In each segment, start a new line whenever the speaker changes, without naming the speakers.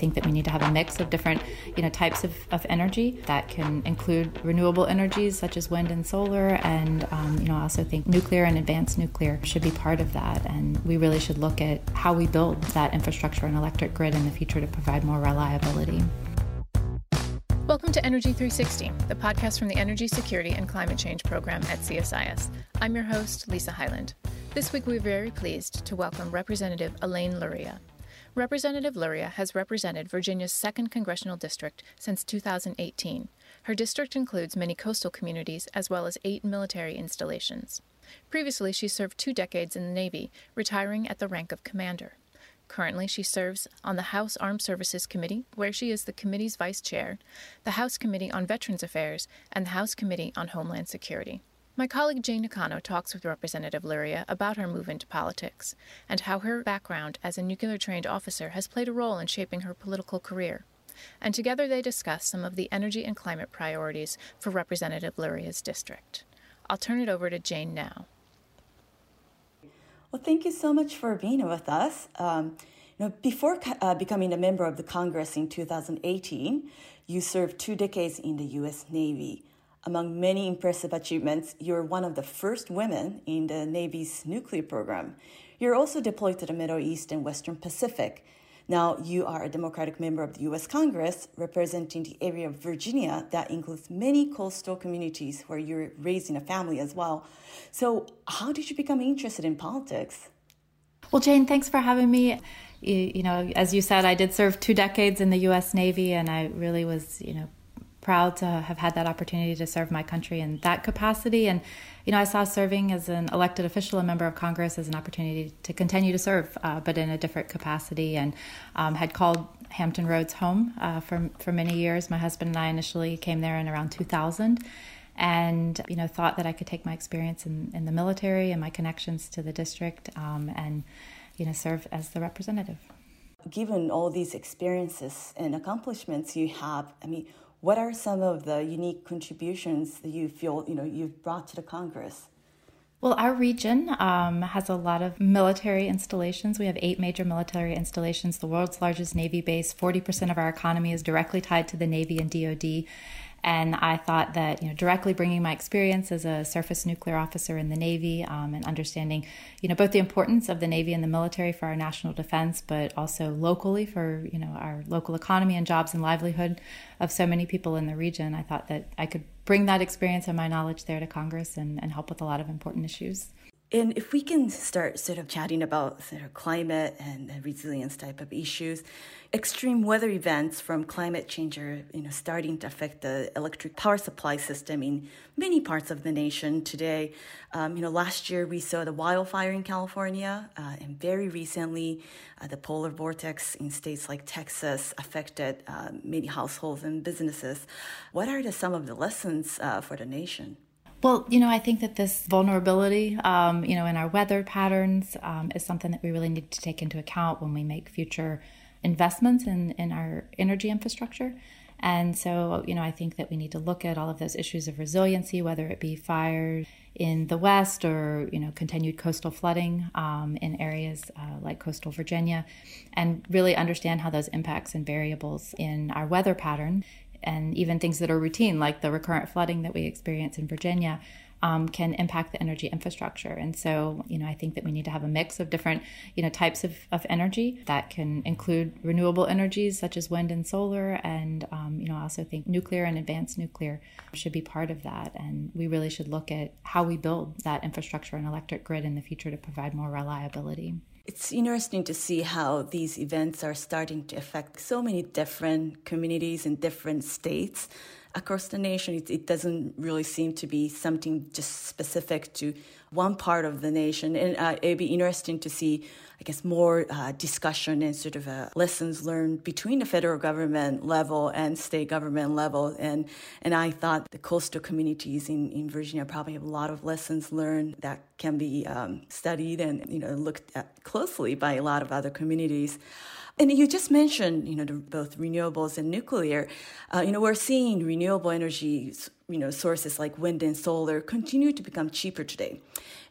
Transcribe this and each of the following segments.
think that we need to have a mix of different you know types of, of energy that can include renewable energies such as wind and solar and um, you know I also think nuclear and advanced nuclear should be part of that and we really should look at how we build that infrastructure and electric grid in the future to provide more reliability.
Welcome to Energy 360, the podcast from the Energy Security and Climate Change Program at CSIS. I'm your host, Lisa Hyland. This week, we're very pleased to welcome Representative Elaine Luria. Representative Luria has represented Virginia's 2nd Congressional District since 2018. Her district includes many coastal communities as well as eight military installations. Previously, she served two decades in the Navy, retiring at the rank of commander. Currently, she serves on the House Armed Services Committee, where she is the committee's vice chair, the House Committee on Veterans Affairs, and the House Committee on Homeland Security. My colleague Jane Nakano talks with Representative Luria about her move into politics and how her background as a nuclear trained officer has played a role in shaping her political career. And together they discuss some of the energy and climate priorities for Representative Luria's district. I'll turn it over to Jane now.
Well, thank you so much for being with us. Um, you know, before uh, becoming a member of the Congress in 2018, you served two decades in the U.S. Navy. Among many impressive achievements, you're one of the first women in the Navy's nuclear program. You're also deployed to the Middle East and Western Pacific. Now, you are a Democratic member of the U.S. Congress representing the area of Virginia that includes many coastal communities where you're raising a family as well. So, how did you become interested in politics?
Well, Jane, thanks for having me. You, you know, as you said, I did serve two decades in the U.S. Navy, and I really was, you know, proud to have had that opportunity to serve my country in that capacity. And, you know, I saw serving as an elected official, a member of Congress, as an opportunity to continue to serve, uh, but in a different capacity. And um, had called Hampton Roads home uh, for, for many years. My husband and I initially came there in around 2000 and you know thought that I could take my experience in, in the military and my connections to the district um, and you know serve as the representative.
Given all these experiences and accomplishments you have, I mean, what are some of the unique contributions that you feel you know you've brought to the Congress?
Well, our region um, has a lot of military installations. We have eight major military installations, the world's largest Navy base. 40% of our economy is directly tied to the Navy and DoD. And I thought that, you know, directly bringing my experience as a surface nuclear officer in the Navy um, and understanding, you know, both the importance of the Navy and the military for our national defense, but also locally for, you know, our local economy and jobs and livelihood of so many people in the region, I thought that I could bring that experience and my knowledge there to Congress and, and help with a lot of important issues.
And if we can start sort of chatting about sort of climate and resilience type of issues, extreme weather events from climate change are you know starting to affect the electric power supply system in many parts of the nation today. Um, you know, last year we saw the wildfire in California, uh, and very recently uh, the polar vortex in states like Texas affected uh, many households and businesses. What are the, some of the lessons uh, for the nation?
Well, you know, I think that this vulnerability, um, you know, in our weather patterns um, is something that we really need to take into account when we make future investments in, in our energy infrastructure. And so, you know, I think that we need to look at all of those issues of resiliency, whether it be fire in the West or, you know, continued coastal flooding um, in areas uh, like coastal Virginia, and really understand how those impacts and variables in our weather pattern and even things that are routine, like the recurrent flooding that we experience in Virginia, um, can impact the energy infrastructure. And so, you know, I think that we need to have a mix of different, you know, types of, of energy that can include renewable energies such as wind and solar. And, um, you know, I also think nuclear and advanced nuclear should be part of that. And we really should look at how we build that infrastructure and electric grid in the future to provide more reliability.
It's interesting to see how these events are starting to affect so many different communities in different states across the nation. It, it, doesn't really seem to be something just specific to one part of the nation. And uh, it'd be interesting to see, I guess, more uh, discussion and sort of uh, lessons learned between the federal government level and state government level. And and I thought the coastal communities in, in Virginia probably have a lot of lessons learned that can be um, studied and you know looked at closely by a lot of other communities. And you just mentioned, you know, both renewables and nuclear. Uh, you know, we're seeing renewable energy, you know, sources like wind and solar continue to become cheaper today.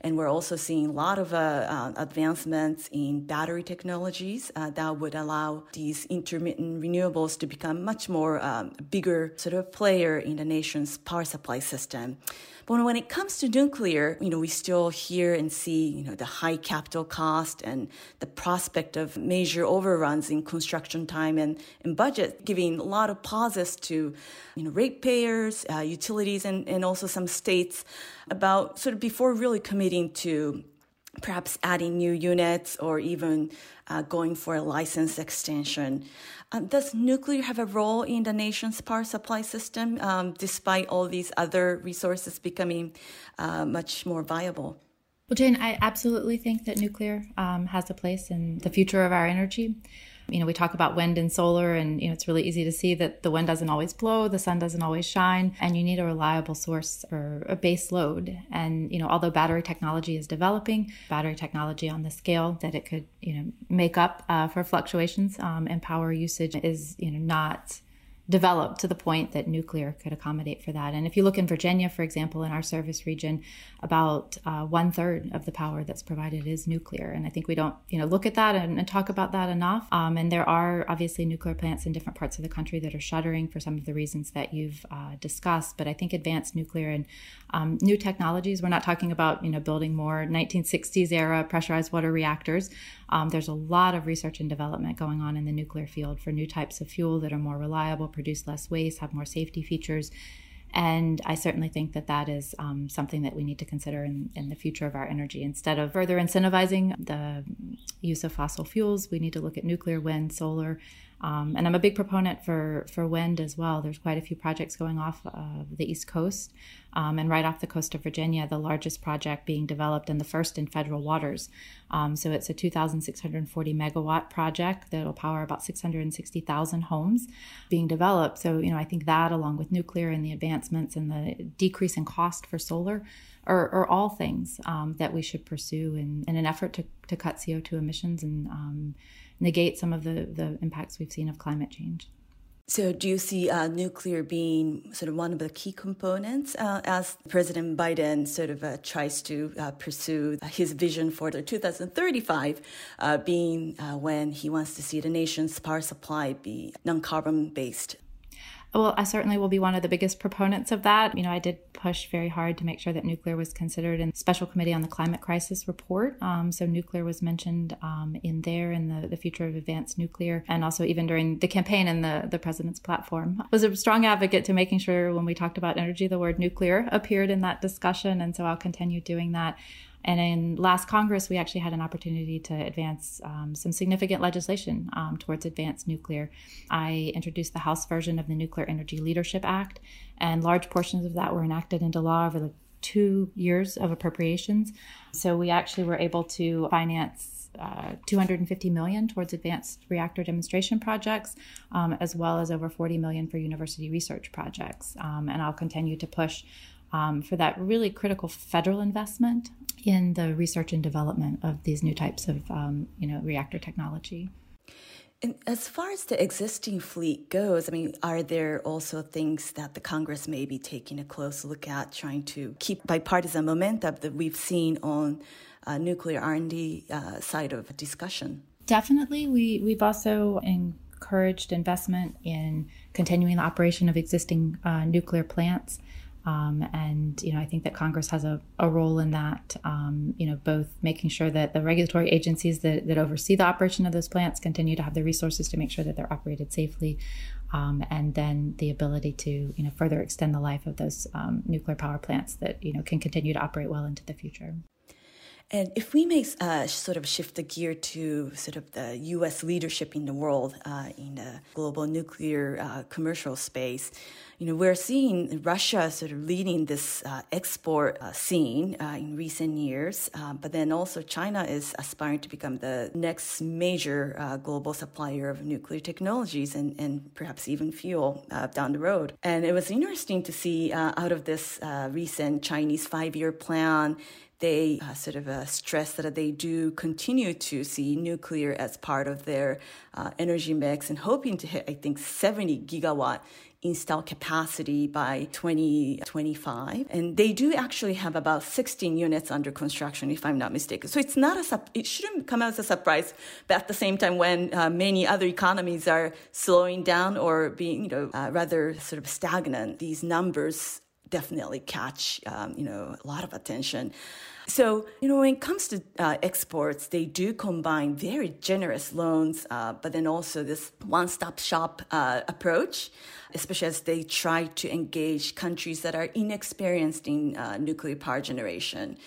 And we're also seeing a lot of uh, uh, advancements in battery technologies uh, that would allow these intermittent renewables to become much more um, bigger sort of player in the nation's power supply system. But when it comes to nuclear, you know, we still hear and see, you know, the high capital cost and the prospect of major overruns in construction time and, and budget, giving a lot of pauses to, you know, ratepayers, uh, utilities, and, and also some states about sort of before really committing to perhaps adding new units or even uh, going for a license extension. Um, does nuclear have a role in the nation's power supply system, um, despite all these other resources becoming uh, much more viable?
Well, Jane, I absolutely think that nuclear um, has a place in the future of our energy you know, we talk about wind and solar, and you know, it's really easy to see that the wind doesn't always blow, the sun doesn't always shine, and you need a reliable source or a base load. And you know, although battery technology is developing, battery technology on the scale that it could you know make up uh, for fluctuations um, in power usage is you know not developed to the point that nuclear could accommodate for that. And if you look in Virginia, for example, in our service region, about uh, one third of the power that's provided is nuclear. And I think we don't, you know, look at that and, and talk about that enough. Um, and there are obviously nuclear plants in different parts of the country that are shuttering for some of the reasons that you've uh, discussed. But I think advanced nuclear and um, new technologies, we're not talking about, you know, building more 1960s era pressurized water reactors. Um, there's a lot of research and development going on in the nuclear field for new types of fuel that are more reliable, produce less waste, have more safety features. And I certainly think that that is um, something that we need to consider in, in the future of our energy. Instead of further incentivizing the use of fossil fuels, we need to look at nuclear, wind, solar, um, and I'm a big proponent for, for wind as well. There's quite a few projects going off uh, the East Coast um, and right off the coast of Virginia, the largest project being developed and the first in federal waters. Um, so it's a 2,640 megawatt project that'll power about 660,000 homes being developed. So, you know, I think that along with nuclear and the advancements and the decrease in cost for solar are, are all things um, that we should pursue in, in, an effort to, to cut CO2 emissions and um, negate some of the, the impacts we've seen of climate change.
So, do you see uh, nuclear being sort of one of the key components uh, as President Biden sort of uh, tries to uh, pursue his vision for the 2035, uh, being uh, when he wants to see the nation's power supply be non carbon based?
Well, I certainly will be one of the biggest proponents of that. You know, I did push very hard to make sure that nuclear was considered in the Special Committee on the Climate Crisis report. Um, so nuclear was mentioned um, in there in the, the future of advanced nuclear, and also even during the campaign and the, the president's platform. I was a strong advocate to making sure when we talked about energy, the word nuclear appeared in that discussion, and so I'll continue doing that. And in last Congress, we actually had an opportunity to advance um, some significant legislation um, towards advanced nuclear. I introduced the House version of the Nuclear Energy Leadership Act, and large portions of that were enacted into law over the two years of appropriations. So we actually were able to finance uh, 250 million towards advanced reactor demonstration projects, um, as well as over 40 million for university research projects. Um, and I'll continue to push um, for that really critical federal investment in the research and development of these new types of um, you know reactor technology.
And as far as the existing fleet goes, I mean, are there also things that the Congress may be taking a close look at, trying to keep bipartisan momentum that we've seen on uh, nuclear R&D uh, side of discussion?
Definitely, we we've also encouraged investment in continuing the operation of existing uh, nuclear plants. Um, and you know, I think that Congress has a, a role in that. Um, you know, both making sure that the regulatory agencies that, that oversee the operation of those plants continue to have the resources to make sure that they're operated safely, um, and then the ability to you know further extend the life of those um, nuclear power plants that you know can continue to operate well into the future.
And if we may uh, sort of shift the gear to sort of the U.S. leadership in the world uh, in the global nuclear uh, commercial space, you know, we're seeing Russia sort of leading this uh, export uh, scene uh, in recent years, but then also China is aspiring to become the next major global supplier of nuclear technologies and, and perhaps even fuel down the road. And it was interesting to see out of this recent Chinese five-year plan they uh, sort of uh, stress that they do continue to see nuclear as part of their uh, energy mix and hoping to hit, I think, 70 gigawatt install capacity by 2025. And they do actually have about 16 units under construction, if I'm not mistaken. So it's not a, it shouldn't come as a surprise. But at the same time, when uh, many other economies are slowing down or being, you know, uh, rather sort of stagnant, these numbers definitely catch, um, you know, a lot of attention. So, you know, when it comes to uh, exports, they do combine very generous loans, uh, but then also this one stop shop uh, approach, especially as they try to engage countries that are inexperienced in uh, nuclear power generation.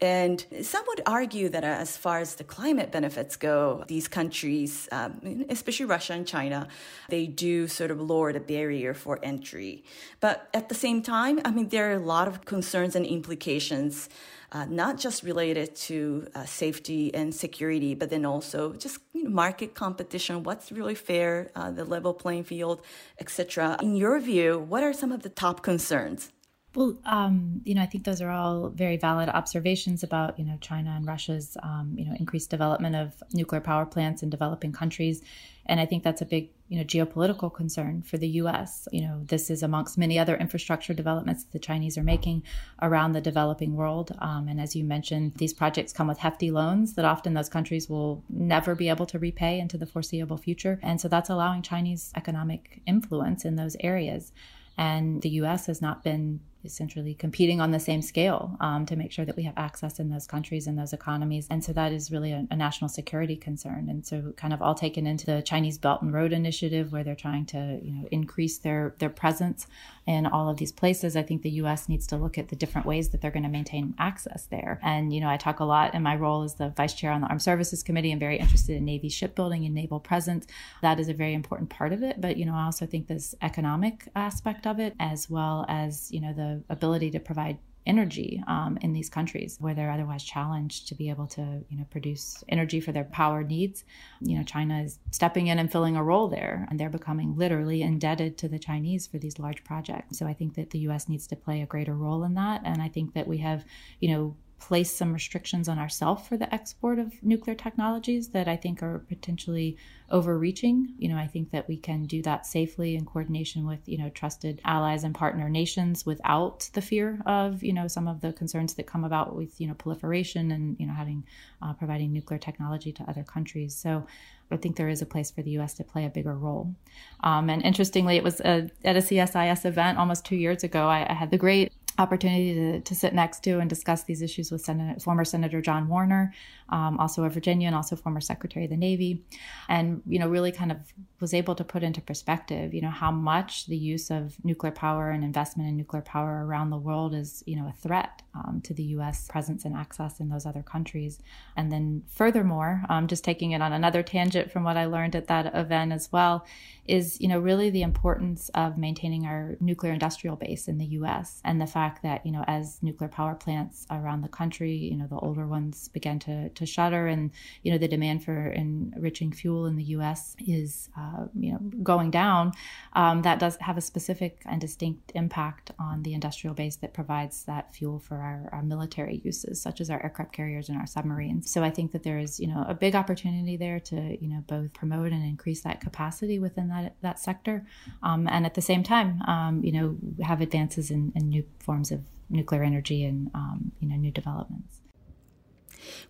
And some would argue that as far as the climate benefits go, these countries, um, especially Russia and China, they do sort of lower the barrier for entry. But at the same time, I mean, there are a lot of concerns and implications. Uh, not just related to uh, safety and security, but then also just you know, market competition, what's really fair, uh, the level playing field, etc. In your view, what are some of the top concerns?
Well, um, you know, I think those are all very valid observations about, you know, China and Russia's, um, you know, increased development of nuclear power plants in developing countries. And I think that's a big, you know, geopolitical concern for the U.S. You know, this is amongst many other infrastructure developments that the Chinese are making around the developing world. Um, and as you mentioned, these projects come with hefty loans that often those countries will never be able to repay into the foreseeable future. And so that's allowing Chinese economic influence in those areas. And the U.S. has not been essentially competing on the same scale um, to make sure that we have access in those countries and those economies. And so that is really a, a, national security concern. And so kind of all taken into the Chinese Belt and Road Initiative, where they're trying to you know increase their their presence in all of these places. I think the U.S. needs to look at the different ways that they're going to maintain access there. And you know I talk a lot in my role as the vice chair on the Armed Services Committee. I'm very interested in Navy shipbuilding and naval presence. That is a very important part of it. But you know I also think this economic aspect of it, as well as you know the ability to provide energy um, in these countries where they're otherwise challenged to be able to you know produce energy for their power needs. You know china is stepping in and filling a role there and they're becoming literally indebted to the chinese for these large projects. So i think that the us needs to play a greater role in that and i think that we have you know place some restrictions on ourselves for the export of nuclear technologies that I think are potentially overreaching. You know, I think that we can do that safely in coordination with, you know, trusted allies and partner nations without the fear of, you know, some of the concerns that come about with, you know, proliferation and, you know, having uh, providing nuclear technology to other countries. So I think there is a place for the U.S. to play a bigger role. Um, and interestingly, it was a, at a CSIS event almost two years ago. I, I had the great opportunity to, to sit next to and discuss these issues with former Senator John Warner, um, also a Virginian, also former Secretary of the Navy, and you know really kind of was able to put into perspective, you know, how much the use of nuclear power and investment in nuclear power around the world is, you know, a threat um, to the U.S. presence and access in those other countries. And then furthermore, um, just taking it on another tangent from what I learned at that event as well, is you know really the importance of maintaining our nuclear industrial base in the U.S. and the fact that you know as nuclear power plants around the country, you know, the older ones began to to shutter, and you know the demand for enriching fuel in the U.S. is uh, you know going down, um, that does have a specific and distinct impact on the industrial base that provides that fuel for our, our military uses, such as our aircraft carriers and our submarines. So I think that there is you know a big opportunity there to you know both promote and increase that capacity within that that sector, um, and at the same time um, you know have advances in, in, new forms of nuclear energy and um, you know new developments.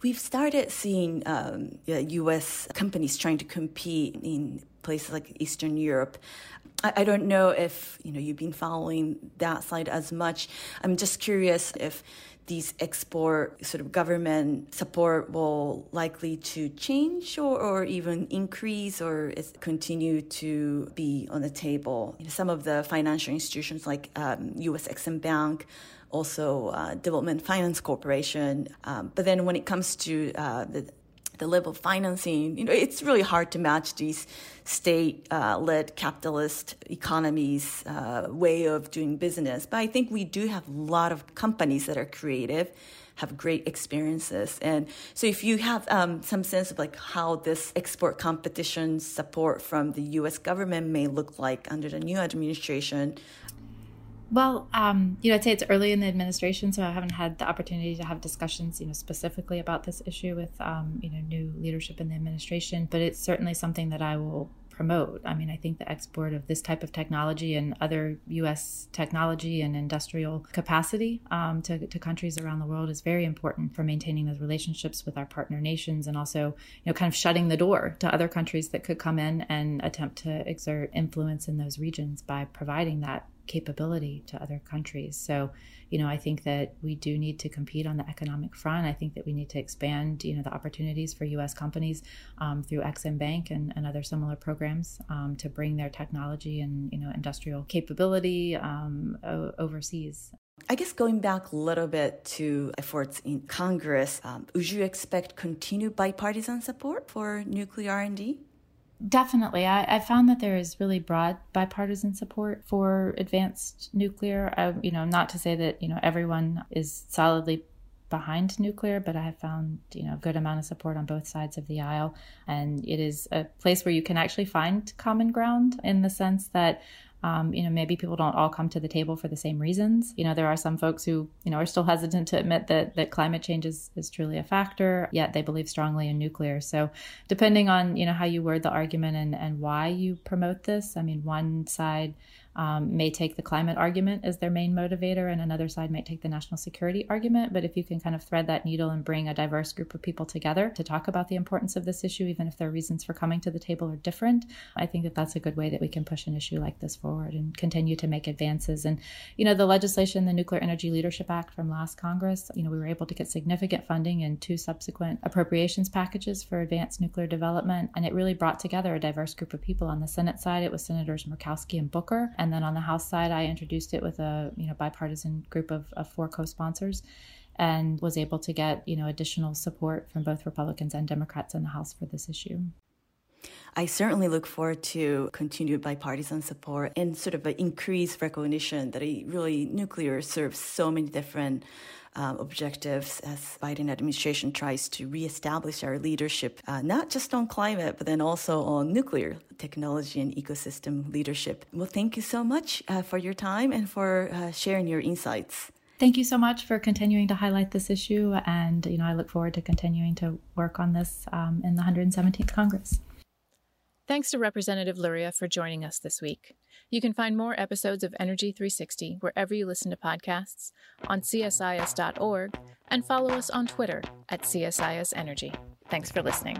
We've started seeing um, U.S. companies trying to compete in places like Eastern Europe. I, I don't know if you know you've been following that side as much. I'm just curious if these export sort of government support will likely to change or, or even increase or continue to be on the table. Some of the financial institutions like um, U.S. Exim Bank also uh, Development Finance Corporation. Um, but then when it comes to uh, the the level of financing, you know, it's really hard to match these state-led capitalist economies' uh, way of doing business. But I think we do have a lot of companies that are creative, have great experiences, and so if you have um, some sense of like how this export competition support from the U.S. government may look like under the new administration,
well, um, you know, I'd say it's early in the administration, so I haven't had the opportunity to have discussions, you know, specifically about this issue with, um, you know, new leadership in the administration. But it's certainly something that I will promote. I mean, I think the export of this type of technology and other U.S. technology and industrial capacity um, to, to countries around the world is very important for maintaining those relationships with our partner nations and also, you know, kind of shutting the door to other countries that could come in and attempt to exert influence in those regions by providing that capability to other countries. So, you know, I think that we do need to compete on the economic front. I think that we need to expand, you know, the opportunities for U.S. companies um, through Exim Bank and, and, other similar programs um, to bring their technology and, you know, industrial capability um, o- overseas.
I guess going back a little bit to efforts in Congress, um, would you expect continued bipartisan support for nuclear R&D?
Definitely. I, I, found that there is really broad bipartisan support for advanced nuclear. I, you know, not to say that, you know, everyone is solidly behind nuclear, but I have found, you know, a good amount of support on both sides of the aisle. And it is a place where you can actually find common ground in the sense that um, you know, maybe people don't all come to the table for the same reasons. You know, there are some folks who, you know, are still hesitant to admit that that climate change is, is truly a factor, yet they believe strongly in nuclear. So depending on, you know, how you word the argument and, and why you promote this, I mean, one side um, may take the climate argument as their main motivator, and another side might take the national security argument. But if you can kind of thread that needle and bring a diverse group of people together to talk about the importance of this issue, even if their reasons for coming to the table are different, I think that that's a good way that we can push an issue like this forward and continue to make advances. And, you know, the legislation, the Nuclear Energy Leadership Act from last Congress, you know, we were able to get significant funding in two subsequent appropriations packages for advanced nuclear development. And it really brought together a diverse group of people. On the Senate side, it was Senators Murkowski and Booker. And then on the House side, I introduced it with a you know bipartisan group of, of four co-sponsors, and was able to get you know additional support from both Republicans and Democrats in the House for this issue.
I certainly look forward to continued bipartisan support and sort of an increased recognition that really nuclear serves so many different um, objectives as Biden administration tries to reestablish our leadership, uh, not just on climate, but then also on nuclear technology and ecosystem leadership. Well, thank you so much uh, for your time and for uh, sharing your insights.
Thank you so much for continuing to highlight this issue, and you know I look forward to continuing to work on this um, in the 117th Congress.
Thanks to Representative Luria for joining us this week. You can find more episodes of Energy 360 wherever you listen to podcasts, on csis.org, and follow us on Twitter at CSIS Energy. Thanks for listening.